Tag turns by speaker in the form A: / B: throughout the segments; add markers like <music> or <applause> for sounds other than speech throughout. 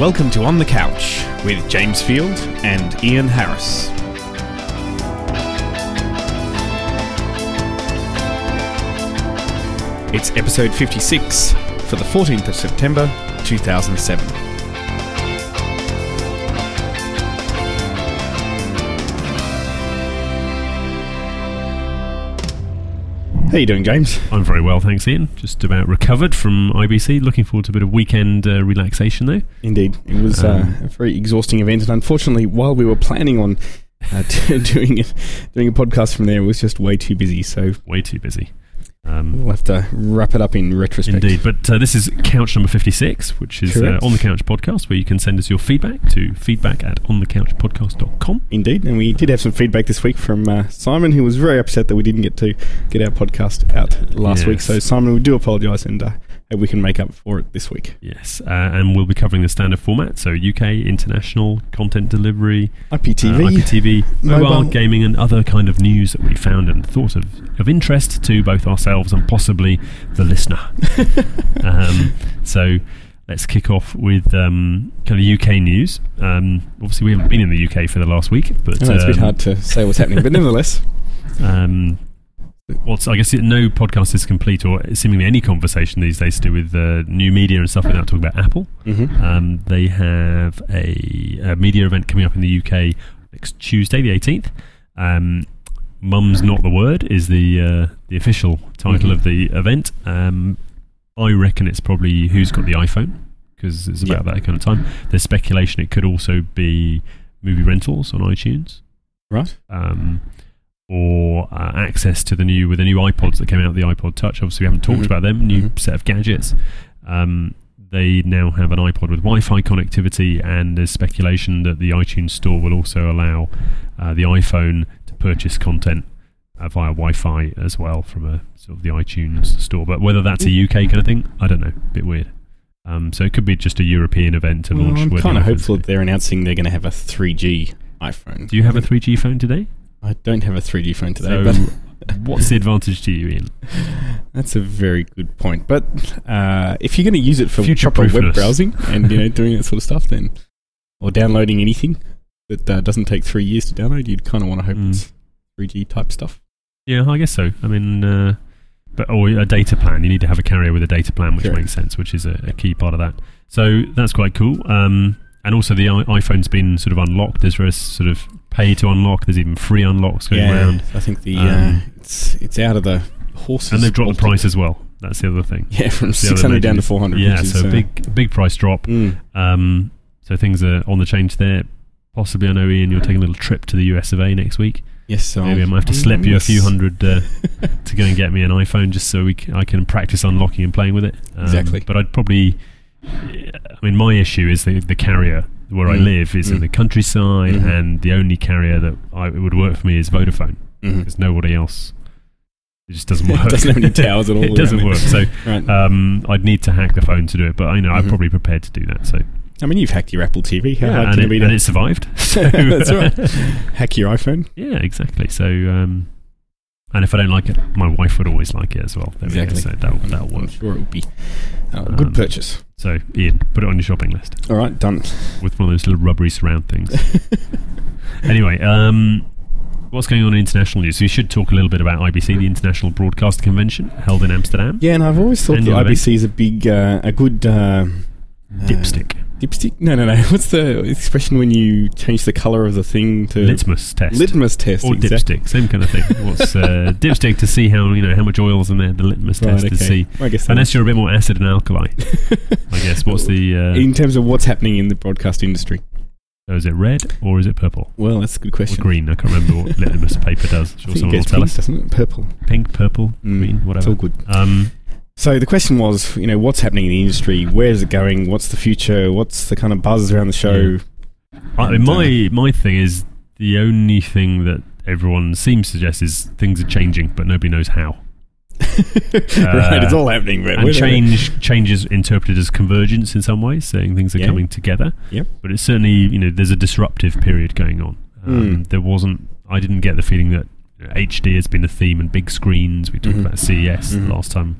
A: Welcome to On the Couch with James Field and Ian Harris. It's episode 56 for the 14th of September 2007. How you doing, James?
B: I'm very well, thanks, Ian. Just about recovered from IBC. Looking forward to a bit of weekend uh, relaxation there.
A: Indeed, it was uh,
B: Um,
A: a very exhausting event, and unfortunately, while we were planning on uh, <laughs> doing it, doing a podcast from there, it was just way too busy. So
B: Way too busy. Um,
A: we'll have to wrap it up in retrospect.
B: indeed. But uh, this is couch number 56, which is uh, On the Couch Podcast, where you can send us your feedback to feedback at onthecouchpodcast.com.
A: Indeed, and we did have some feedback this week from uh, Simon, who was very upset that we didn't get to get our podcast out last week. So, Simon, we do apologise, and uh, we can make up for it this week.
B: Yes. Uh, and we'll be covering the standard format. So UK, international, content delivery,
A: IPTV,
B: uh, IPTV, <laughs> mobile,
A: Mobile.
B: gaming, and other kind of news that we found and thought of, of interest to both ourselves and possibly the listener. <laughs> um, so let's kick off with um, kind of UK news. Um, obviously, we haven't been in the UK for the last week, but
A: know it's a bit
B: um,
A: hard to say what's happening, but <laughs> nevertheless,
B: um, what's I guess no podcast is complete, or seemingly any conversation these days to do with uh, new media and stuff without talking about Apple.
A: hmm
B: Um, they have a, a media event coming up in the UK next Tuesday, the 18th. Um, Mum's Not the Word is the uh, the official title
A: Mhm.
B: of the event. Um, I reckon it's probably Who's Got the iPhone because it's about that kind of time. There's speculation it could also be movie rentals on iTunes.
A: right?
B: Um, or uh, access to the new with the new iPods that came out, the iPod Touch. Obviously, we haven't talked
A: Mhm.
B: about them. New
A: Mhm.
B: set of gadgets. Um, they now have an iPod with Wi-Fi connectivity, and there's speculation that the iTunes Store will also allow uh, the iPhone to purchase content uh, via Wi-Fi as well from a sort of the iTunes Store. But whether that's a UK kind of thing, I don't know. Bit weird. Um, so it could be just a European event to
A: Well,
B: launch.
A: I'm kind of hopeful that they're announcing they're going to have a 3G iPhone.
B: Do you have a 3G phone today?
A: I don't have a 3G phone today,
B: So,
A: but
B: what's the advantage to you, Ian? <laughs>
A: that's a very good point. But uh, if you're going to use it for
B: Future
A: proper web browsing and you know <laughs> doing that sort of stuff, then or downloading anything that uh, doesn't take three years to download, you'd kind of want to hope
B: Mm.
A: it's 3G type stuff.
B: Yeah, I guess so. I mean, uh, but or a data plan. You need to have a carrier with a data plan, which
A: Correct.
B: makes sense, which is a, a key part of that. So that's quite cool. Um, and also, the I- iPhone's been sort of unlocked. There's various sort of pay to unlock. There's even free unlocks going around,
A: I think the
B: Um,
A: uh, it's it's out of the horses.
B: and they've dropped the price as well. That's the other thing.
A: Yeah, from
B: other
A: 600 down to 400.
B: Yeah, so
A: uh,
B: big big price drop.
A: mm,
B: Um, so things are on the change there. Possibly, I know Ian, you're taking a little trip to the US of A next week.
A: yes, so
B: Maybe I might have to slip you a few hundred uh, <laughs> to go and get me an iPhone just so we c- I can practice unlocking and playing with it. Um,
A: Exactly.
B: But I'd probably, I mean, my issue is the, the carrier where I
A: Mm.
B: live is in
A: Mm.
B: the countryside,
A: Mhm.
B: and the only carrier that I, it would work for me is Vodafone
A: Mhm.
B: because nobody else. It just <laughs> doesn't
A: It
B: work.
A: doesn't have any towers at all <laughs>
B: it doesn't work. So <laughs>
A: Right.
B: um, I'd need to hack the phone to do it. But I know I'm
A: Mhm.
B: probably prepared to do that. So
A: I mean, you've hacked your Apple TV. How
B: yeah,
A: hard
B: and,
A: can
B: it,
A: it be
B: and it survived. So
A: That's right. hack your iPhone?
B: Yeah, exactly. So, um, and if I don't like it, my wife would always like it as well. There we go.
A: Exactly.
B: So that'll,
A: I'm-
B: that'll
A: I'm sure it will be uh, a
B: Um,
A: good purchase.
B: So, Ian, put it on your shopping list
A: All right, done.
B: with one of those little rubbery surround things. <laughs> anyway, um, what's going on in international news? We should talk a little bit about IBC, the International Broadcast Convention held in Amsterdam.
A: Yeah, and I've always thought that
B: Annual.
A: IBC is a big, uh, a good uh,
B: Dipstick.
A: Dipstick. No, no, no. <laughs> What's the expression when you change the color of the thing to
B: Litmus test.
A: litmus test?
B: or
A: exactly.
B: dipstick, same kind of thing. <laughs> What's uh, dipstick to see how you know how much oil's in there? The litmus
A: Right,
B: test to
A: okay.
B: see.
A: I guess
B: Unless you're a bit more acid and alkali, I guess. What's the? Uh, <laughs>
A: in terms of what's happening in the broadcast industry.
B: So is it red or is it purple
A: Well, that's a good
B: or
A: question.
B: green? I can't remember what litmus paper does. Sure, someone will tell
A: pink,
B: us.
A: doesn't it? Purple.
B: Pink, purple,
A: Mm,
B: green,
A: It's
B: whatever.
A: all good.
B: Um,
A: So the question was, you know, what's happening in the industry? Where is it going? What's the future? What's the kind of buzz around the show?
B: I,
A: And,
B: my my thing is the only thing that everyone seems to suggest is things are changing, but nobody knows how. <laughs>
A: right, it's all happening, but
B: and change change is interpreted as convergence in some ways, saying things are
A: Yeah.
B: coming together.
A: Yep.
B: But it's certainly you know there's a disruptive period going on. Um,
A: Mm.
B: There wasn't. I didn't get the feeling that HD has been a theme and big screens. We talked
A: Mhm.
B: about CES
A: Mhm.
B: the last time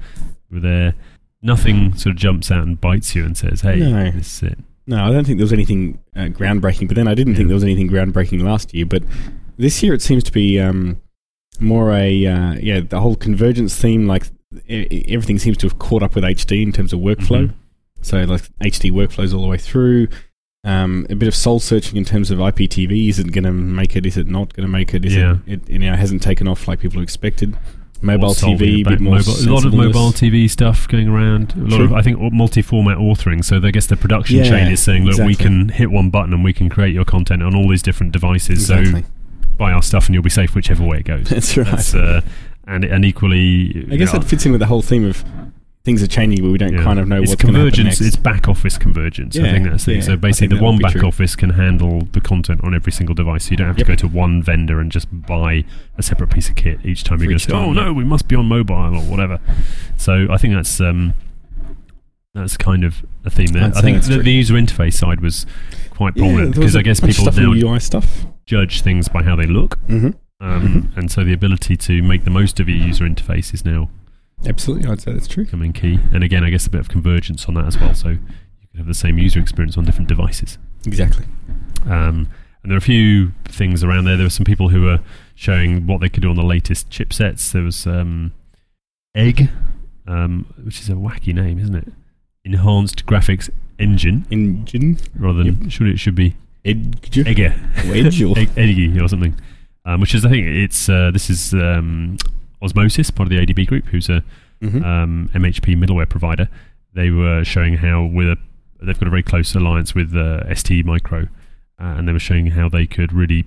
B: there. Nothing sort of jumps out and bites you and says, "Hey,
A: No.
B: this is it."
A: No, I don't think there was anything uh, groundbreaking. But then I didn't
B: Yeah.
A: think there was anything groundbreaking last year. But this year it seems to be um, more a uh, yeah the whole convergence theme. Like everything seems to have caught up with HD in terms of workflow.
B: Mhm.
A: So like HD workflows all the way through. Um, a bit of soul searching in terms of IPTV. Is it going to make it? Is it not going to make it? Is
B: Yeah.
A: it, it? You know, hasn't taken off like people expected. Mobile TV, a
B: mobile, a lot of mobile TV stuff going around. A lot
A: True.
B: of, I think, multi-format authoring. So I guess the production
A: Yeah,
B: chain is saying, look, we can hit one button and we can create your content on all these different devices.
A: Exactly.
B: So buy our stuff and you'll be safe whichever way it goes. <laughs>
A: That's right.
B: That's, uh, and and equally,
A: I guess
B: you know,
A: that fits in with the whole theme of things are changing, but we don't
B: Yeah.
A: kind of know
B: it's
A: what's going to happen
B: convergence.
A: next.
B: It's back office convergence. I think that's the
A: yeah,
B: So basically, the one back
A: true.
B: office can handle the content on every single device. So you don't have to
A: Yep.
B: go to one vendor and just buy a separate piece of kit each time
A: For
B: you're going to say, "Oh
A: yeah.
B: no, we must be on mobile or whatever." So I think that's um, that's kind of a theme there.
A: I'd
B: I think the, the user interface side was quite prominent because I guess people now
A: UI stuff.
B: judge things by how they look,
A: Mm-hmm.
B: um, and so the ability to make the most of your user interface is now
A: Absolutely, I'd say that's true.
B: Coming key. And again, I guess a bit of convergence on that as well. So you can have the same user experience on different devices.
A: Exactly.
B: Um, and there are a few things around there. There were some people who were showing what they could do on the latest chipsets. There was um, Egg, um, which is a wacky name, isn't it? Enhanced Graphics Engine,
A: Engine,
B: rather than should it should be
A: edge,
B: Egge,
A: wedge, or <laughs>
B: Eggy or something. Um, which is, I think, it's uh, this is um, Osmosys, part of the ADB group, who's a
A: Mhm.
B: um, MHP middleware provider. They were showing how with a they've got a very close alliance with uh, ST Micro, uh, and they were showing how they could really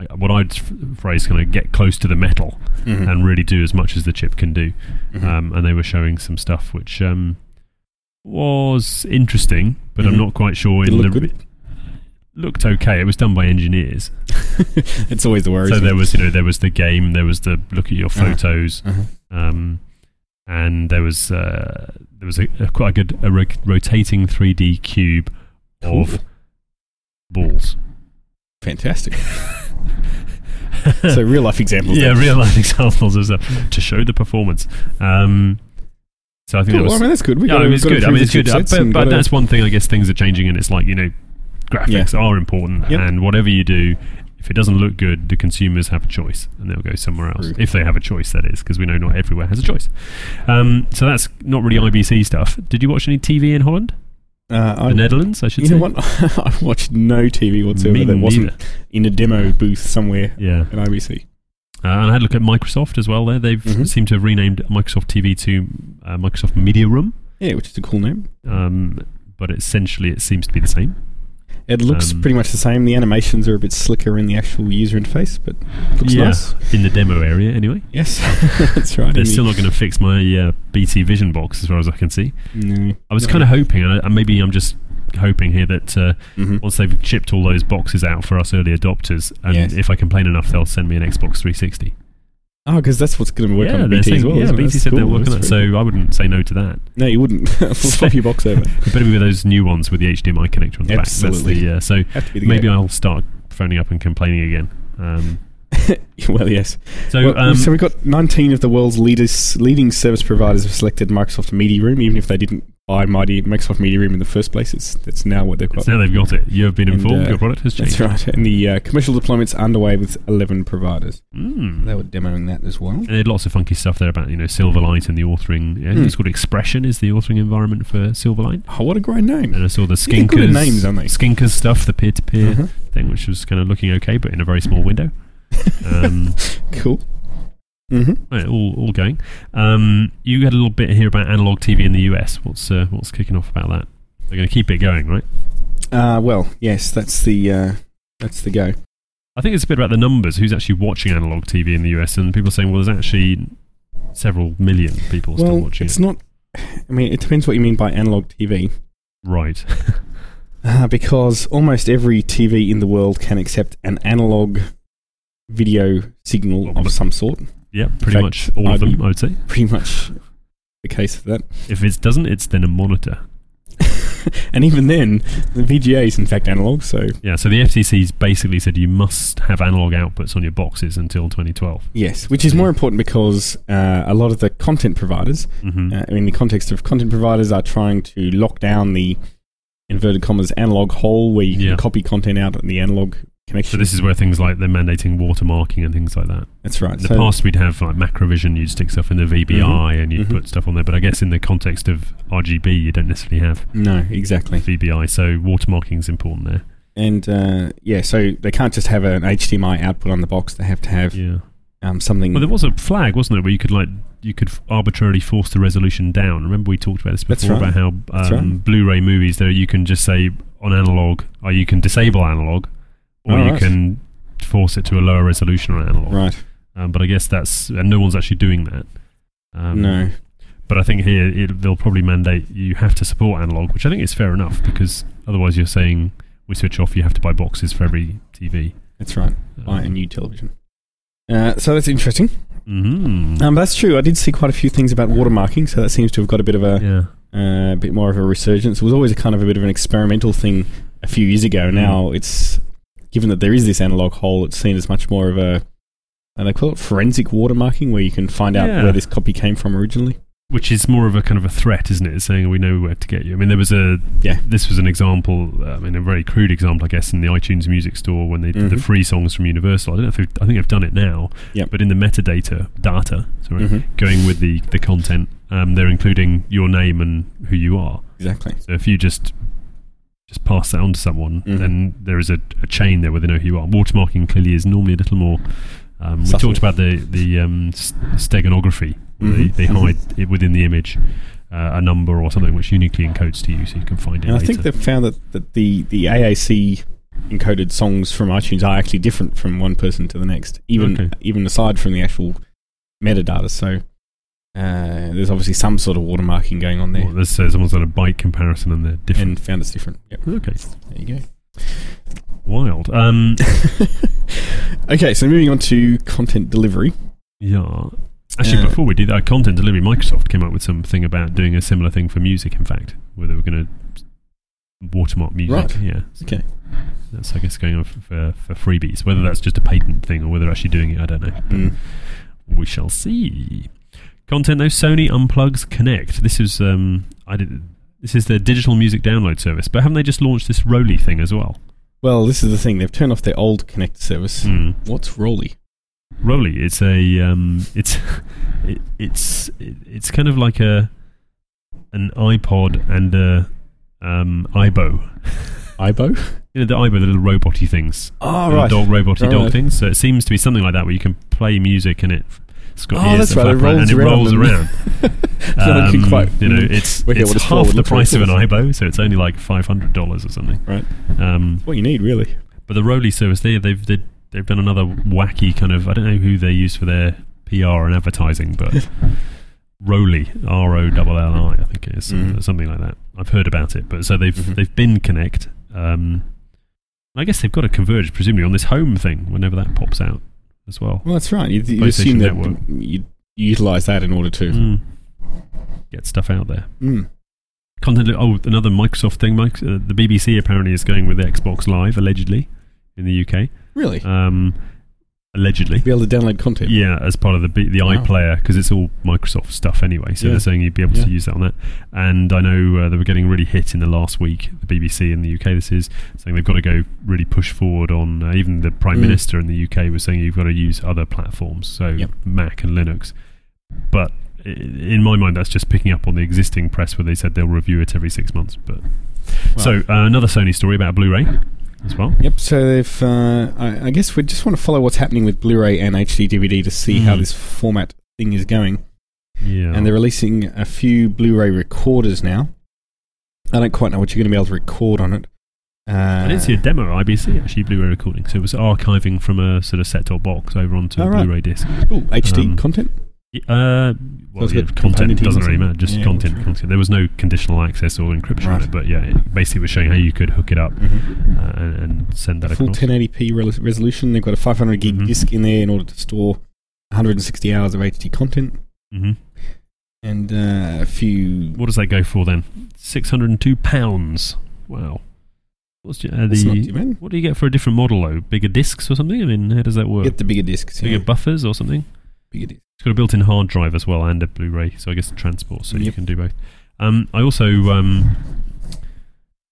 B: uh, what I'd phrase kind of get close to the metal
A: Mhm.
B: and really do as much as the chip can do.
A: Mhm.
B: Um, and they were showing some stuff which um, was interesting, but I'm
A: Mhm.
B: not quite sure. In the
A: good?
B: Looked okay. It was done by engineers, <laughs>
A: it's always the worry.
B: so there was you know there was the game, there was the look at your
A: Uh-huh.
B: photos,
A: Uh-huh.
B: um, and there was uh, there was a, a quite a good a ro- rotating 3D cube
A: Cool.
B: of balls.
A: fantastic. <laughs> so real life examples.
B: yeah, real life <laughs> examples of stuff to show the performance. Um, so I think
A: Cool.
B: that
A: I mean, that's good. We
B: yeah,
A: gotta-
B: I mean, it's good. I mean, it's good. Uh, but but that's one thing. I guess things are changing, and it's like you know, graphics are important,
A: Yep.
B: and whatever you do, if it doesn't look good, the consumers have a choice, and they'll go somewhere else
A: True.
B: if they have a choice. That is, because we know not everywhere has a choice. Um, so that's not really IBC stuff. Did you watch any TV in Holland,
A: Uh, I,
B: the Netherlands? I should
A: you
B: say.
A: know what? <laughs> I watched no TV whatsoever
B: Me
A: that wasn't
B: neither.
A: in a demo booth somewhere
B: Yeah,
A: at IBC.
B: uh, and I had a look at Microsoft as well. There, they've
A: Mhm.
B: seemed to have renamed Microsoft TV to uh, Microsoft Media Room.
A: Yeah, which is a cool name.
B: Um, but essentially, it seems to be the same.
A: It looks
B: Um,
A: pretty much the same. The animations are a bit slicker in the actual user interface, but looks
B: Yeah.
A: nice.
B: in the demo area, anyway.
A: Yes, <laughs> that's right.
B: They're still
A: the-
B: not going to fix my uh, BT Vision box, as far as I can see.
A: no.
B: I was kind of hoping, and I- maybe I'm just hoping here that uh,
A: Mhm.
B: once they've shipped all those boxes out for us early adopters, and
A: Yes.
B: if I complain enough, they'll send me an Xbox 360.
A: Oh, because that's what's going to work
B: yeah,
A: on BT
B: saying,
A: as well.
B: yeah? BT said they're
A: working
B: work on
A: That's
B: so I wouldn't say no to that.
A: no, you wouldn't. <laughs> we'll <laughs> swap your box over.
B: It better be with those new ones with the HDMI connector on the
A: Absolutely.
B: back. That's the, uh, so
A: Have to be the
B: maybe
A: go.
B: I'll start phoning up and complaining again. Um, <laughs>
A: well, yes.
B: so,
A: well,
B: um,
A: so we've got 19 of the world's leaders, leading service providers have selected Microsoft Media Room, even if they didn't buy Mighty Microsoft Media Room in the first place. It's that's now what they've got.
B: it's now they've got it. You have been
A: And,
B: informed.
A: uh,
B: your product has changed.
A: That's right. And the uh, commercial deployment's underway with 11 providers.
B: Mm.
A: They were demoing that as well.
B: And they had lots of funky stuff there about you know Silverlight and the authoring. Yeah,
A: Hmm.
B: It's called Expression is the authoring environment for Silverlight.
A: Oh, what a great name.
B: And I saw the
A: Yeah,
B: Skinkers
A: names, aren't they?
B: Skinkers stuff, the peer-to-peer
A: Uh-huh.
B: thing, which was kind of looking okay, but in a very small window. <laughs> Um,
A: Cool. Hmm
B: right, all all going. Um, you had a little bit here about analog TV in the US. What's uh, what's kicking off about that? They're going to keep it going, right?
A: Uh, well, yes, that's the uh, that's the go.
B: I think it's a bit about the numbers. Who's actually watching analog TV in the US? And people are saying, well, there's actually several million people still
A: Well,
B: watching
A: it's
B: it.
A: not. I mean, it depends what you mean by analog TV.
B: Right. <laughs>
A: Uh, because almost every TV in the world can accept an analog video signal
B: Well,
A: of some sort.
B: Yeah, pretty
A: fact,
B: much all of
A: I'd be-
B: them, I would say.
A: Pretty much the case for that.
B: If it doesn't, it's then a monitor. <laughs>
A: and even then, the VGA is in fact analog. So
B: Yeah, so the FCC's basically said you must have analog outputs on your boxes until 2012.
A: yes, which is more important because uh, a lot of the content providers,
B: hmm
A: uh, in the context of content providers, are trying to lock down the inverted commas analog hole where you can
B: Yeah.
A: copy content out in the analog connection.
B: So this is where things like they're mandating watermarking and things like that.
A: That's right.
B: In the
A: So-
B: past, we'd have like Macrovision, you'd stick stuff in the VBI and you'd
A: Mhm.
B: put stuff on there. But I guess in the context of RGB, you don't necessarily have
A: no, exactly.
B: VBI, so watermarking is important there.
A: And uh, yeah, so they can't just have an HDMI output on the box. They have to have
B: Yeah.
A: um, something.
B: Well, there was a flag, wasn't there, where you could like you could arbitrarily force the resolution down. Remember we talked about this before
A: right.
B: about how um,
A: right.
B: Blu-ray movies there you can just say on analog, or you can disable analog, or
A: Oh,
B: you
A: right.
B: can force it to a lower resolution on analog.
A: right.
B: Um, but I guess that's and no one's actually doing that. Um,
A: no.
B: But I think here it, they'll probably mandate you have to support analog, which I think is fair enough because otherwise you're saying we switch off, you have to buy boxes for every TV.
A: That's right. Buy a new television. Uh, so that's interesting.
B: hmm
A: Um, that's true. I did see quite a few things about watermarking, so that seems to have got a bit of a
B: yeah.
A: uh, bit more of a resurgence. It was always a kind of a bit of an experimental thing a few years ago.
B: Mm.
A: Now it's given that there is this analog hole, it's seen as much more of a and they call it forensic watermarking, where you can find out
B: Yeah.
A: where this copy came from originally.
B: Which is more of a kind of a threat, isn't it? It's saying we know where to get you. I mean, there was a
A: Yeah.
B: This was an example. uh, I mean, a very crude example, I guess, in the iTunes Music Store when they did the
A: Mhm.
B: free songs from Universal. I don't know if they've, I think I've done it now.
A: Yep.
B: But in the metadata data, sorry,
A: Mhm.
B: going with the the content, um, they're including your name and who you are.
A: Exactly.
B: So if you just just pass that on to someone,
A: Mhm.
B: then there is a, a chain there where they know who you are. Watermarking clearly is normally a little more. Um, we talked about the the um, steganography.
A: Mhm.
B: They, they
A: Mhm.
B: hide it within the image uh, a number or something which uniquely encodes to you, so you can find it.
A: And I think they've found that, that the, the AAC encoded songs from iTunes are actually different from one person to the next, even
B: Okay.
A: even aside from the actual metadata. So uh, there's obviously some sort of watermarking going on there,
B: Well, this says someone's done a byte comparison and they're different.
A: and found it's different. Yep.
B: okay,
A: There you go.
B: wild. Um, <laughs>
A: okay, so moving on to content delivery.
B: yeah. Actually,
A: Uh,
B: before we do that, content delivery, Microsoft came up with something about doing a similar thing for music. In fact, where they were going to watermark music.
A: Right.
B: Yeah.
A: Okay.
B: That's I guess going on for for freebies. Whether that's just a patent thing or whether they're actually doing it, I don't know.
A: Mm.
B: We shall see. Content though, Sony unplugs Connect. This is um, I did. This is their digital music download service, but haven't they just launched this Rolly thing as well?
A: Well, this is the thing. They've turned off their old Connect service.
B: Hmm.
A: What's Rolly?
B: Roly, it's a um, it's <laughs> it, it's it, it's kind of like a an iPod and a um, Aibo. <laughs>
A: Aibo?
B: You know the Aibo, the little roboty things.
A: Oh,
B: little dog roboty
A: Right,
B: dog things. So it seems to be something like that where you can play music and it. It's got
A: Oh, that's
B: that
A: right, it
B: around
A: rolls
B: and it
A: around
B: rolls around. <laughs>
A: So
B: Um,
A: quite,
B: you know,
A: mm,
B: it's it's
A: what it's for.
B: half the price of an Aibo, so it's only like five hundred dollars or something.
A: Right.
B: Um,
A: What you need, really.
B: but the Rolly service, they they've they, they've done another wacky kind of. I don't know who they use for their PR and advertising, but <laughs> Rolly, R O L L I, I think it is something,
A: Mhm.
B: something like that. I've heard about it, but so they've
A: Mhm.
B: they've been Connect. Um, I guess they've got to converge, presumably, on this home thing whenever that pops out as well.
A: Well, that's right. You, you
B: PlayStation
A: assume that you utilize that in order to.
B: Mm. Get stuff out there.
A: Mm.
B: Content. Oh, another Microsoft thing. Mike, uh, the BBC apparently is going with Xbox Live allegedly in the UK.
A: Really?
B: Um, allegedly.
A: be able to download content.
B: Yeah, as part of the the
A: Wow.
B: iPlayer because it's all Microsoft stuff anyway. So
A: Yeah.
B: they're saying you'd be able
A: Yeah.
B: to use that on that. And I know uh, they were getting really hit in the last week. The BBC in the UK, this is saying they've got to go really push forward on. Uh, even the Prime
A: Mm.
B: Minister in the UK was saying you've got to use other platforms, so
A: Yep.
B: Mac and Linux. But in my mind, that's just picking up on the existing press where they said they'll review it every six months. But so uh, another Sony story about Blu-ray as well.
A: Yep. So they've. Uh, I, I guess we just want to follow what's happening with Blu-ray and HD DVD to see how
B: Mm.
A: this format thing is going.
B: Yeah,
A: And they're releasing a few Blu-ray recorders now. I don't quite know what you're going to be able to record on it. Uh,
B: I didn't see a demo of IBC actually Blu-ray recording, so it was archiving from a sort of set-top box over onto
A: Oh,
B: a
A: right.
B: Blu-ray disc.
A: Ooh, HD
B: um,
A: content.
B: Uh, well,
A: it's
B: yeah, content doesn't really matter, just
A: Yeah,
B: content,
A: sure.
B: content. There was no conditional access or encryption on it, but yeah, it basically was showing how you could hook it up
A: Mhm.
B: uh, and, and send that
A: A full
B: across.
A: 1080p re- resolution. They've got a 500 gig
B: Mhm.
A: disc in there in order to store 160 hours of HD content
B: hmm
A: and uh, a few.
B: What does that go for then? Six hundred and two pounds. Wow. What's uh,
A: not too
B: the? What do you get for a different model though? Bigger discs or something? I mean, how does that work?
A: Get the bigger discs.
B: Bigger
A: Yeah.
B: buffers or something?
A: Bigger disc.
B: It's got a built-in hard drive as well and a Blu-ray, so I guess the transport, so you can do both. Um, I also um,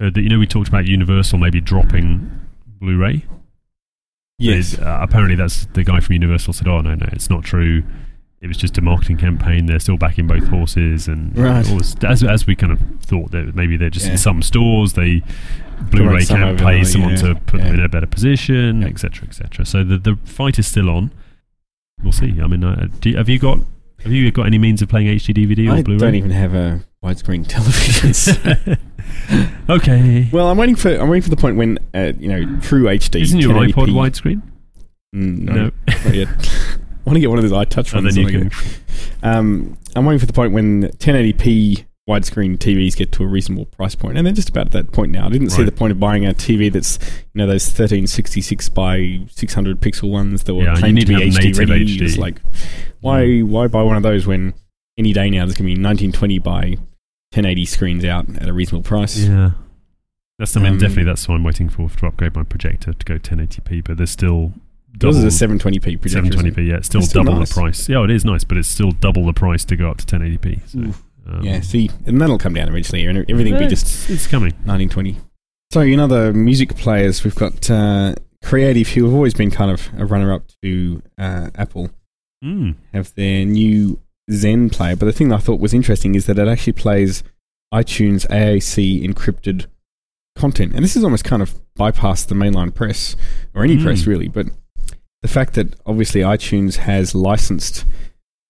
B: Uh, that, you know, we talked about Universal maybe dropping Blu-ray.
A: Yes.
B: Uh, apparently, that's the guy from Universal said, "Oh no, no, it's not true. It was just a marketing campaign. They're still backing both horses, and
A: Right.
B: this- as as we kind of thought that maybe they're just
A: Yeah.
B: in some stores. They Blu-ray can't pay someone
A: yeah,
B: to put them in a better position,
A: Yeah.
B: etc., etc. So the the fight is still on. We'll see. I mean, uh, do you, have you got have you got any means of playing HD DVD or
A: I
B: Blu-ray?
A: I don't even have a widescreen <laughs> television. so- <laughs>
B: okay.
A: well, I'm waiting for I'm waiting for the point when uh, you know true HD.
B: Isn't your
A: 1080p
B: iPod widescreen?
A: Mm, no,
B: No.
A: not yet. <laughs> I want to get one of those iTouch
B: And
A: ones.
B: then you
A: when I
B: can.
A: get- Um, I'm waiting for the point when 1080p widescreen TVs get to a reasonable price point, and they're just about at that point now. I didn't see the point of buying a TV that's you know those 1366 by 600 pixel ones that were
B: Yeah,
A: claimed to be HD ready.
B: HD.
A: It's like why why buy one of those when any day now there's going to be 1920 by 1080 screens out at a reasonable price.
B: Yeah. That's. I mean,
A: Um,
B: definitely that's what I'm waiting for to upgrade my projector to go 1080p. But there's still double
A: is a 720p projector.
B: 720p. Yeah, it's still
A: It's still
B: double
A: nice.
B: the price. Yeah, it is nice, but it's still double the price to go up to 1080p. So. Um,
A: Yeah, see, and that'll come down eventually, and everything will be just
B: it's, coming.
A: 1920. So, in other music players, we've got uh, Creative, who have always been kind of a runner up to uh, Apple,
B: Mm.
A: have their new Zen player. But the thing I thought was interesting is that it actually plays iTunes AAC encrypted content. And this is almost kind of bypassed the mainline press, or any
B: Mm.
A: press really. But the fact that obviously iTunes has licensed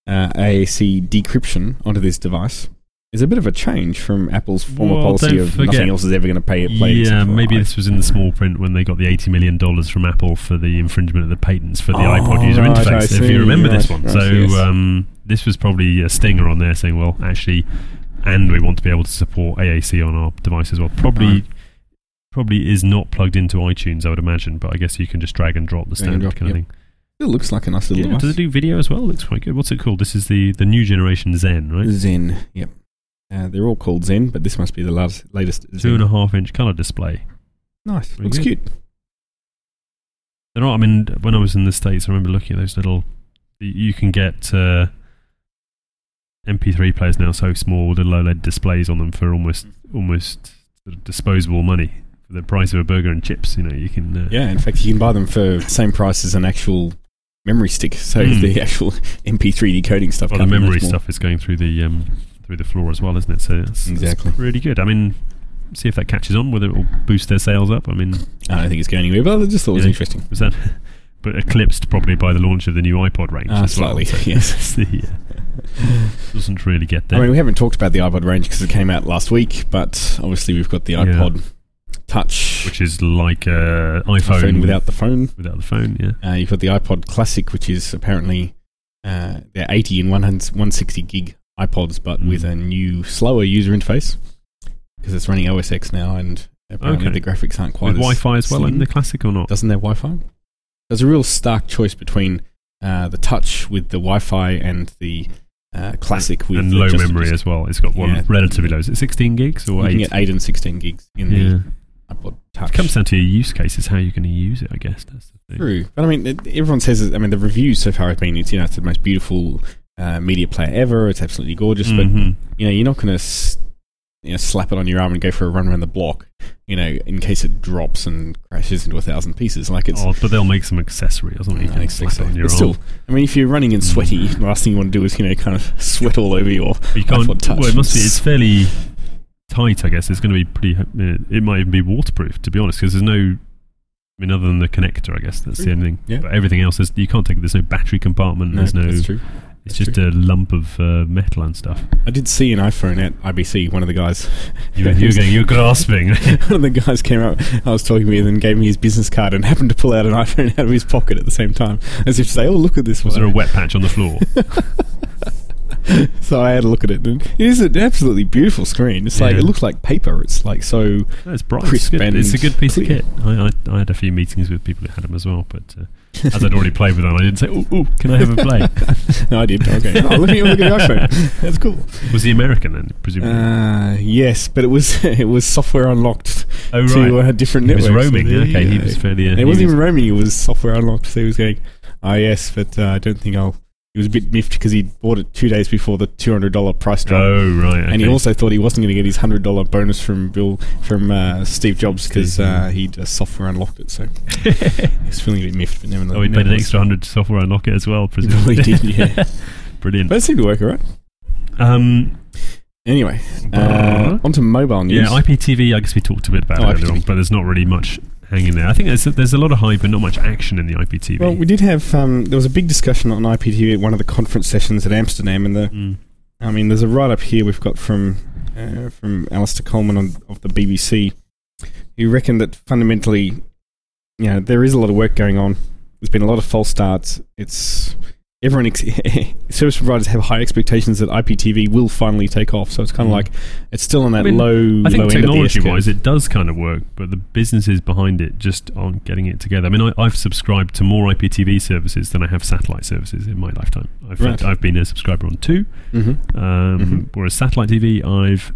A: uh, AAC decryption onto this device. Is a bit of a change from Apple's former
B: Well,
A: policy of
B: forget-
A: nothing else is ever going to pay it. Play
B: Yeah, maybe this was in the small print when they got the eighty million dollars from Apple for the infringement of the patents for the
A: Oh,
B: iPod user
A: right,
B: interface. If you remember
A: right,
B: this one,
A: right,
B: so
A: yes.
B: um, this was probably a stinger on there saying, "Well, actually, and we want to be able to support AAC on our device as well." Probably, probably is not plugged into iTunes, I would imagine, but I guess you can just drag and drop the standard
A: drop,
B: kind of
A: yep.
B: thing.
A: It looks like a nice little
B: Yeah,
A: device.
B: does it do video as well? It Looks quite good. What's it called? This is the the new generation Zen, right?
A: Zen, yep. Uh, they're all called Zen, but this must be the last, latest. Zen.
B: Two and a half inch color display.
A: Nice,
B: Very
A: looks
B: good.
A: cute.
B: They're not. I mean, when I was in the states, I remember looking at those little. You can get uh, MP3 players now so small, with little OLED displays on them for almost almost sort of disposable money for the price of a burger and chips. You know, you can. Uh,
A: Yeah, in fact, you can buy them for the same price as an actual memory stick. So
B: Hmm.
A: the actual <laughs> MP3 decoding stuff.
B: Well, the
A: can't be much
B: memory stuff is going through the um, through the floor as well, isn't it? So it's, it's
A: Exactly.
B: really good. I mean, see if that catches on, whether it will boost their sales up. I mean,
A: I don't think it's going anywhere, but I just thought it was
B: Yeah.
A: interesting.
B: was that? <laughs> But eclipsed probably by the launch of the new iPod range
A: Ah,
B: well.
A: slightly,
B: So <laughs>
A: yes.
B: the, uh, doesn't really get there.
A: I mean, we haven't talked about the iPod range because it came out last week, but obviously we've got the
B: Yeah.
A: Touch
B: which is like a iPhone,
A: phone without the phone.
B: without the phone. Yeah.
A: Uh, you've got the iPod Classic, which is apparently uh, they're 80 and 100 160 gig iPods, but
B: Mm.
A: with a new, slower user interface because it's running OS X now, and apparently
B: Okay.
A: the graphics aren't quite
B: With
A: as
B: Wi-Fi as well
A: slim.
B: in the classic or not?
A: Doesn't have Wi-Fi. There's a real stark choice between uh, the Touch with the Wi-Fi and the uh, Classic with
B: and low memory as well. It's got one
A: Yeah.
B: relatively low. Is it 16 gigs or
A: You can
B: 8?
A: get 8 and 16 gigs in
B: yeah.
A: the iPod Touch.
B: It comes down to your use cases, how you're going to use it, I guess. That's the thing.
A: True, but I mean, it, everyone says. I mean, the reviews so far have been it's you know it's the most beautiful uh, media player ever. It's absolutely gorgeous, but
B: Mhm.
A: you know you're not going to you know slap it on your arm and go for a run around the block. You know, in case it drops and crashes into a thousand pieces. Like it's.
B: Oh, but they'll make some accessory or something. You can
A: expect
B: slap
A: so.
B: it on your
A: But
B: arm.
A: still, I mean, if you're running and sweaty, the last thing you want to do is you know kind of <laughs> sweat all over your.
B: But you can't.
A: Touch.
B: Well, it must be. It's fairly tight, I guess. It's going to be pretty. uh, It might even be waterproof, to be honest, because there's no. I mean, other than the connector, I guess that's the only thing.
A: Yeah.
B: But everything else is you can't take. There's no battery compartment. there's no.
A: that's true.
B: It's
A: that's
B: just a lump of uh, metal and stuff.
A: I did see an iPhone at IBC. One of the guys,
B: You, you're going. You're grasping. <laughs>
A: one of the guys came up. I was talking with and gave me his business card and <laughs> happened to pull out an iPhone out of his pocket at the same time, as if to say, "Oh, look at this
B: Was
A: one."
B: there a wet patch on the floor? <laughs> <laughs>
A: so I had a look at it, and it is an absolutely beautiful screen. It's like
B: Yeah.
A: it looks like paper. It's like so.
B: No, it's bright.
A: Crisp
B: it's,
A: and
B: it's a good piece
A: clear.
B: of kit. I, I, I had a few meetings with people who had them as well, but uh, as I'd already played with them, I didn't say, "Oh, oh can I have a play?" <laughs>
A: no, I did. Okay, oh, let me look at the iPhone. <laughs> That's cool.
B: Was he American then? Presumably.
A: Uh, yes, but it was it was software unlocked
B: oh
A: to
B: right.
A: uh, different
B: he was
A: networks.
B: roaming.
A: So
B: okay, he was fairly. Uh,
A: it wasn't
B: was-
A: even roaming. It was software unlocked. So he was going, "Ah, yes, but uh, I don't think I'll he was a bit miffed because he bought it two days before the two hundred dollar price drop.
B: Oh right, okay.
A: And he also thought he wasn't going to get his hundred dollar bonus from Bill from uh, Steve Jobs because uh, he'd uh, software unlocked it. So <laughs> he's feeling a bit miffed, but never.
B: oh, he paid an extra hundred to software unlock it as well. Presumably,
A: He did, yeah. <laughs>
B: Brilliant.
A: But it seemed to work all right.
B: Um,
A: Anyway, uh, onto mobile news.
B: yeah, IPTV. I guess we talked a bit about
A: Oh,
B: it earlier on, but there's not really much hanging there. I think there's there's a lot of hype and not much action in the IPTV.
A: Well, we did have um, there was a big discussion on IPTV at one of the conference sessions at Amsterdam, and the
B: Mm.
A: I mean, there's a write up here we've got from uh, from Alistair Coleman on, of the BBC, who reckoned that fundamentally, you know, there is a lot of work going on. There's been a lot of false starts. It's everyone ex- <laughs> service providers have high expectations that IPTV will finally take off. So it's kind of
B: Mm.
A: like it's still on that
B: I mean,
A: low
B: I
A: low
B: think
A: end of the
B: technology wise, it does kind of work, but the businesses behind it just aren't getting it together. I mean, I, I've subscribed to more IPTV services than I have satellite services in my lifetime. I've,
A: Right.
B: I've been a subscriber on two,
A: Mhm.
B: um,
A: Mhm.
B: whereas satellite TV, I've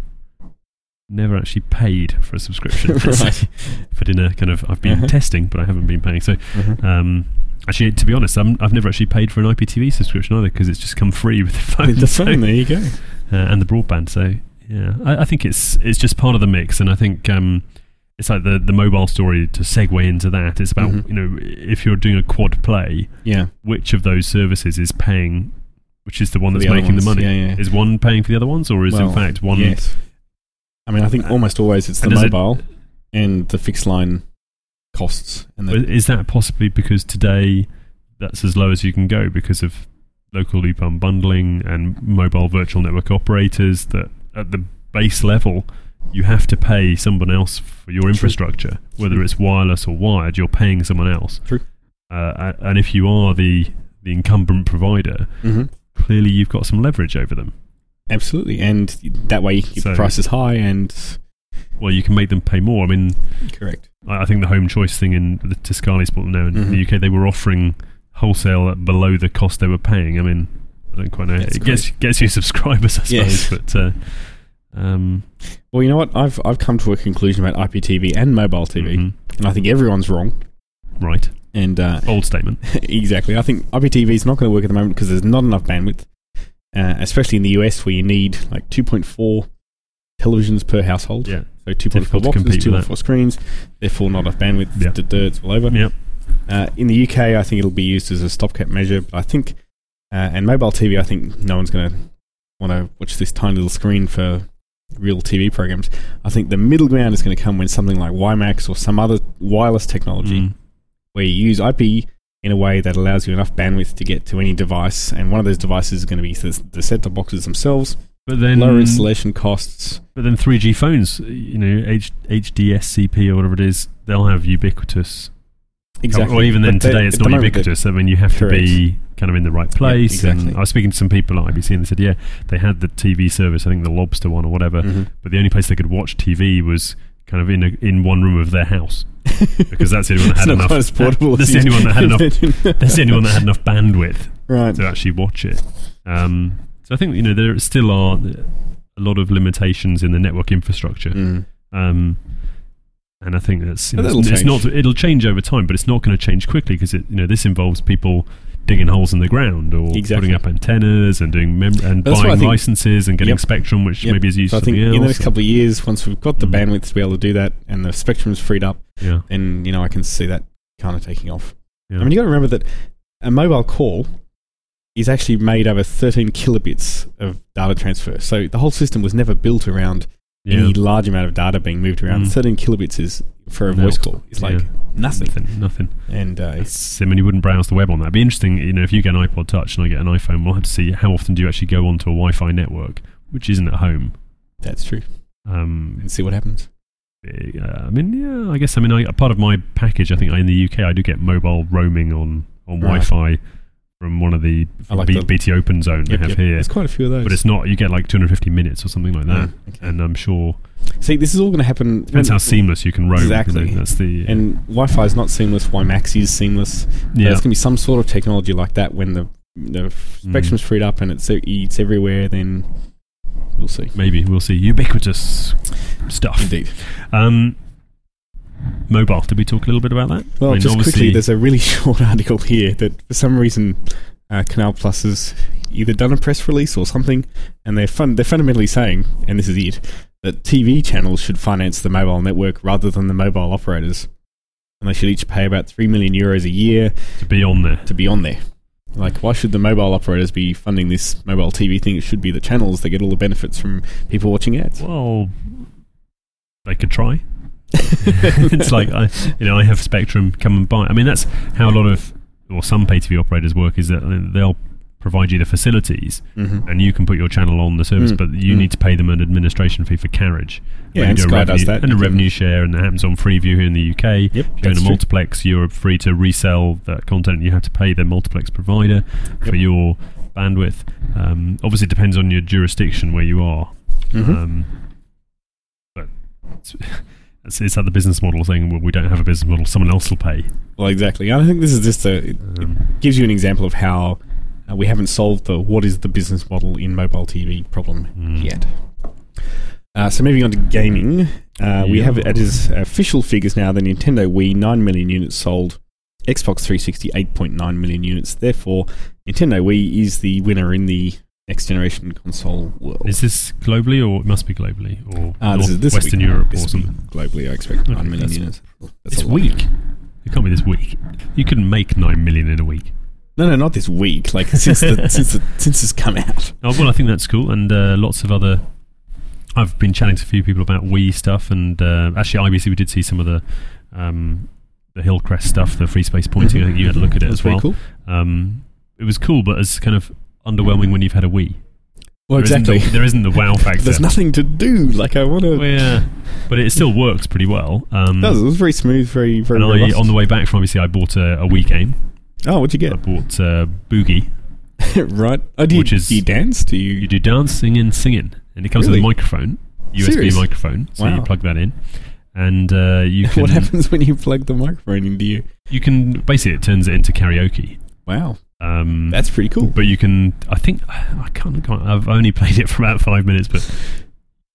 B: never actually paid for a subscription. <laughs>
A: Right.
B: in a kind of, I've been
A: Uh-huh.
B: testing, but I haven't been paying. So,
A: Mhm.
B: um, actually, to be honest, I'm, I've never actually paid for an IPTV subscription either because it's just come free with the phone.
A: With the <laughs>
B: So-
A: phone, there you go.
B: uh, and the broadband. So yeah, I, I think it's it's just part of the mix, and I think um, it's like the the mobile story to segue into that. It's about
A: Mhm.
B: you know if you're doing a quad play,
A: Yeah,
B: which of those services is paying, which is the one that's
A: the
B: making the money?
A: yeah, yeah.
B: Is one paying for the other ones, or is
A: Well,
B: in fact one?
A: Yes. I mean, I think
B: Uh,
A: almost always it's the
B: and does it-
A: mobile and the fixed line costs. And the,
B: Is that possibly because today that's as low as you can go because of local loop unbundling and mobile virtual network operators? That at the base level, you have to pay someone else for your infrastructure, whether
A: True.
B: it's wireless or wired. You're paying someone else.
A: True.
B: Uh, and if you are the the incumbent provider,
A: Mhm.
B: clearly you've got some leverage over them.
A: Absolutely. And that way you can keep
B: So-
A: the prices high and.
B: Well, you can make them pay more. I mean,
A: Correct.
B: I I think the home choice thing in the Tiscali sport now in
A: Mhm.
B: the UK, they were offering wholesale at below the cost they were paying. I mean, I don't quite know.
A: That's
B: it gets gets you <laughs> subscribers, I suppose.
A: Yes.
B: But uh, um,
A: Well, you know what? I've, I've come to a conclusion about IPTV and mobile TV,
B: mhm.
A: and I think everyone's wrong.
B: right,
A: And uh,
B: old statement. <laughs>
A: exactly. I think IPTV is not going to work at the moment because there's not enough bandwidth, uh, especially in the US where you need like 2.4 televisions per household.
B: Yeah,
A: So 2.4 boxes, 2.4 screens, therefore not enough bandwidth.
B: Yeah.
A: The dirt's all over.
B: Yep.
A: Uh, in the UK, I think it'll be used as a stopgap measure, but I think, uh, and mobile TV, I think no one's going to want to watch this tiny little screen for real TV programs. I think the middle ground is going to come when something like WiMAX or some other wireless technology
B: Mm.
A: where you use IP in a way that allows you enough bandwidth to get to any device, and one of those devices is going to be the, the set-top boxes themselves,
B: But then,
A: lower installation costs.
B: but then 3G phones, you know, H- HDSCP or whatever it is, they'll have ubiquitous.
A: Exactly.
B: Or even then
A: they-
B: today, it's not ubiquitous. I mean, you have to be kind of in the right place.
A: exactly.
B: And I was speaking to some people at IBC, and they said, yeah, they had the TV service. I think the Lobster one or whatever.
A: Mhm.
B: but the only place they could watch TV was kind of in a, in one room of their house because that's the only one that <laughs> had enough.
A: quite as portable
B: that's the only one that had enough. <laughs> That's the only one that had enough bandwidth
A: right.
B: to actually watch it. Um, so I think you know there still are a lot of limitations in the network infrastructure,
A: Mm.
B: um, and I think that's you know, it's,
A: change.
B: not it'll change over time, but it's not going to change quickly because it you know this involves people digging holes in the ground or
A: Exactly.
B: putting up antennas and doing mem- and buying licenses and getting
A: Yep.
B: spectrum, which
A: Yep.
B: maybe is used
A: So I think in the next couple of years, once we've got the
B: Mm.
A: bandwidth to be able to do that and the spectrum's freed up,
B: yeah,
A: then you know I can see that kind of taking off.
B: yeah.
A: I mean, you got to remember that a mobile call is actually made over 13 kilobits of data transfer. So the whole system was never built around
B: yeah.
A: any large amount of data being moved around.
B: Mm.
A: 13 kilobits is for a
B: Melt.
A: voice call. It's like
B: Yeah.
A: nothing.
B: nothing, nothing.
A: And uh,
B: I mean, you wouldn't browse the web on that. It'd be interesting, you know, if you get an iPod Touch and I get an iPhone, we'll have to see how often do you actually go onto a Wi-Fi network, which isn't at home.
A: that's true.
B: Um,
A: And see what happens.
B: uh, I mean, yeah, I guess. I mean, I, part of my package, I think in the UK, I do get mobile roaming on on
A: Right.
B: Wi-Fi from one of the,
A: I like
B: B-
A: the-
B: BT Open Zone
A: Yep,
B: they have
A: yep.
B: here.
A: There's quite a few of those.
B: But it's not. You get like 250 minutes or something like that,
A: Mm, okay.
B: and I'm sure
A: See, this is all going to happen.
B: depends how seamless you can roam. you know,
A: Exactly.
B: that's the
A: And Wi-Fi is not seamless. WiMAX is seamless.
B: Yeah.
A: There's going to be some sort of technology like that when the the spectrum's freed up and it's it's everywhere. Then we'll see.
B: Maybe we'll see ubiquitous stuff.
A: Indeed.
B: Um, mobile. Did we talk a little bit about that?
A: Well,
B: I mean,
A: just quickly, there's a really <laughs> short article here that for some reason uh, Canal Plus has either done a press release or something, and they're fun. They're fundamentally saying, and this is it, that TV channels should finance the mobile network rather than the mobile operators, and they should each pay about three million euros a year
B: to be on there.
A: to be on there. Like, why should the mobile operators be funding this mobile TV thing? It should be the channels that get all the benefits from people watching ads.
B: Well, they could try. <laughs> it's like I, you know, I have Spectrum. Come and buy. I mean, that's how a lot of or some pay TV operators work. Is that they'll provide you the facilities,
A: Mm-hmm.
B: and you can put your channel on the service,
A: Mm,
B: but you
A: mm.
B: need to pay them an administration fee for carriage.
A: Yeah, and
B: a
A: Sky
B: revenue,
A: does that.
B: and a revenue share, and that happens on Freeview here in the UK.
A: Yep,
B: If you own
A: that's
B: a
A: true.
B: multiplex, you're free to resell that content. You have to pay the multiplex provider for your bandwidth. Um, obviously, it depends on your jurisdiction where you are.
A: Mhm.
B: Um, but it's, it's, it's like the business model thing well, we don't have a business model, someone else will pay.
A: Well, exactly. I think this is just a it
B: Um,
A: gives you an example of how uh, we haven't solved the what is the business model in mobile TV problem
B: Mm.
A: yet. Uh, so moving on to gaming, uh, we have
B: Yeah.
A: at his official figures now the Nintendo Wii 9 million units sold, Xbox 360 8.9 million units. Therefore, Nintendo Wii is the winner in the next generation console world.
B: is this globally, or it must be globally, or
A: Uh, this is this
B: Western
A: week.
B: Europe
A: This
B: or something?
A: globally, I expect
B: Okay,
A: 9 million units. That's
B: This week. It can't be this week. You couldn't make nine million in a week.
A: No, no, not this week. Like <laughs> since the, since the, since it's come out.
B: Oh, well, I think that's cool, and uh, lots of other. I've been chatting to a few people about Wii stuff, and uh, actually, IBC we did see some of the um, the Hillcrest stuff, the free space pointing. I think you had a look at it
A: That's
B: as well.
A: cool.
B: Um, it was cool, but as kind of underwhelming when you've had a Wii.
A: Well,
B: There isn't
A: exactly.
B: the- <laughs> there isn't the wow <laughs> factor.
A: There's nothing to do. Like I want to.
B: Well, yeah, but it still works pretty well. Um,
A: It does. It was very smooth, very very.
B: and I, on the way back from IBC, I bought a, a Wii game.
A: oh, what'd you get?
B: I bought uh, Boogie. <laughs>
A: right. Oh, do you,
B: Which is-
A: do you dance? Do you?
B: You do dancing and singing, and it comes with a microphone, USB
A: Serious?
B: microphone. So you plug that in, and uh, you can
A: what happens when you plug the microphone into you?
B: you can basically it turns it into karaoke.
A: Wow,
B: Um,
A: that's pretty cool.
B: but you can I think I can't, I've only played it for about five minutes, but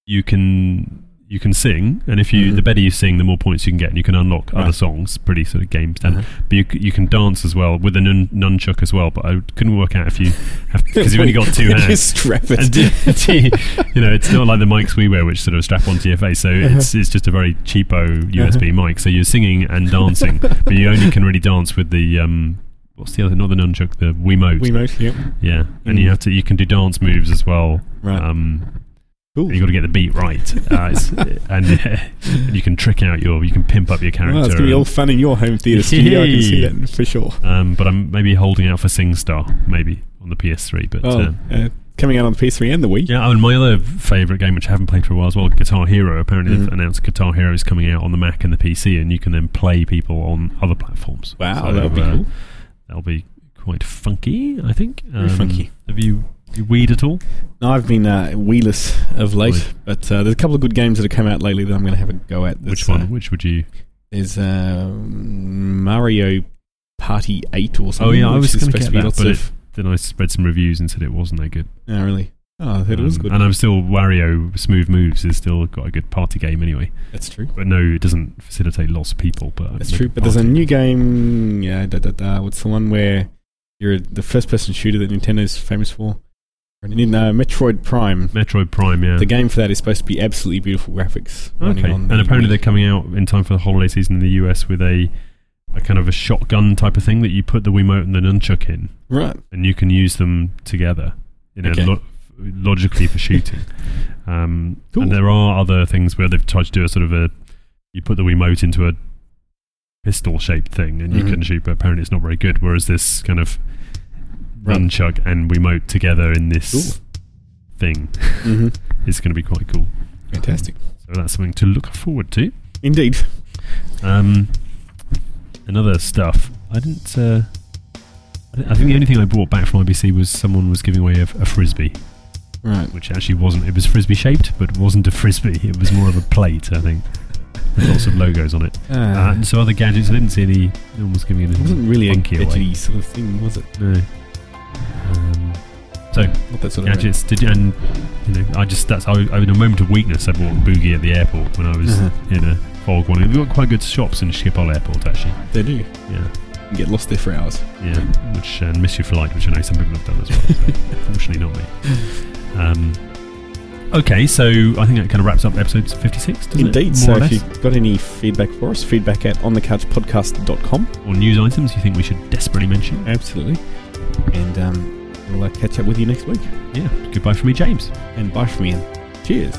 B: you can you can sing, and if you
A: Mhm.
B: the better you sing, the more points you can get, and you can unlock other songs. Pretty sort of game standard.
A: Uh-huh.
B: But you you can dance as well with a nun, nunchuck as well. But I couldn't work out if you have <laughs> because you've only got two hands.
A: Just strap it.
B: And do, do you, you know, it's not like the mics we wear, which sort of strap onto your face. So
A: Uh-huh.
B: it's it's just a very cheapo USB mic. So you're singing and dancing, but you only can really dance with the um, what's the other? Not the nunchuck, the Wiimote.
A: Wiimote. Yep.
B: Yeah, and
A: Mm.
B: you have to you can do dance moves as well.
A: Right.
B: Um,
A: cool.
B: you got to get the beat right, <laughs> uh, it's, and, <laughs> and you can trick out your, you can pimp up your character.
A: Well, it's gonna be all fun in your home theatre studio. I can see that for sure.
B: um, but I'm maybe holding out for SingStar, maybe on the PS3. But
A: Oh,
B: uh,
A: uh, coming out on the PS3 and the Wii.
B: Yeah, and my other favourite game, which I haven't played for a while as well, Guitar Hero. Apparently, they've
A: Mhm.
B: announced Guitar Hero is coming out on the Mac and the PC, and you can then play people on other platforms.
A: Wow,
B: So,
A: that would be
B: uh,
A: cool.
B: That'll be quite funky, I think.
A: Very funky.
B: Have you, you weed at all?
A: No, I've been uh, wheeless of late, but uh, there's a couple of good games that have come out lately that I'm going to have a go at.
B: Which one?
A: uh,
B: Which would you?
A: There's um, Mario Party 8 or something.
B: Oh, yeah, I was
A: is
B: gonna get that, but
A: of.
B: Then I read some reviews and said it wasn't that good.
A: Oh, really? Oh, I heard it was
B: Um,
A: good.
B: And I'm still Wario Smooth Moves is still got a good party game anyway.
A: That's true.
B: But no, it doesn't facilitate lots of people. But
A: That's true. But there's a new game. Yeah, da, da, da, what's the one where you're the first person shooter that Nintendo's famous for? In uh, Metroid Prime.
B: Metroid Prime. Yeah.
A: The game for that is supposed to be absolutely beautiful graphics.
B: Okay,
A: on
B: and
A: the
B: apparently they're coming out in time for the holiday season in the US with a, a kind of a shotgun type of thing that you put the Wiimote and the nunchuck in,
A: right.
B: and you can use them together, you know,
A: Okay.
B: lo- logically for shooting. Um,
A: Cool.
B: And there are other things where they've tried to do a sort of a, you put the Wiimote into a pistol-shaped thing, and you
A: Mhm.
B: can shoot, but apparently it's not very good. Whereas this kind of nunchuck and Wiimote together in this thing
A: hmm <laughs>
B: is going to be quite cool.
A: Fantastic.
B: So that's something to look forward to.
A: Indeed.
B: Um, and other stuff. I didn't. Uh, I I think the only thing I brought back from IBC was someone was giving away a, a frisbee,
A: Right.
B: which actually wasn't. It was frisbee shaped, but wasn't a frisbee. It was more of a plate, I think. With lots of logos on it. Uh,
A: Uh,
B: and so other gadgets. I didn't see any. No one was giving
A: it wasn't really a gadgety sort of thing, was it?
B: No. Um, so
A: Not that sort of
B: gadgets. Did? And you know, I just that's. I, I in a moment of weakness, I bought Boogie at the airport when I was
A: Uh-huh.
B: in a fog one. We've got quite good shops in Schiphol Airport, actually.
A: They do.
B: Yeah.
A: and get lost there for hours.
B: Yeah, which uh, miss you for light, which I know some people have done as well. So <laughs> unfortunately, not me. Um, okay, so I think that kind of wraps up episode 56, doesn't
A: Indeed.
B: it?
A: So
B: More
A: if you've got any feedback for us, feedback at onthecouchpodcast.com.
B: Or news items you think we should desperately mention.
A: Absolutely. And um, we'll uh, catch up with you next week.
B: Yeah, goodbye from me, James.
A: And bye from Ian. Cheers.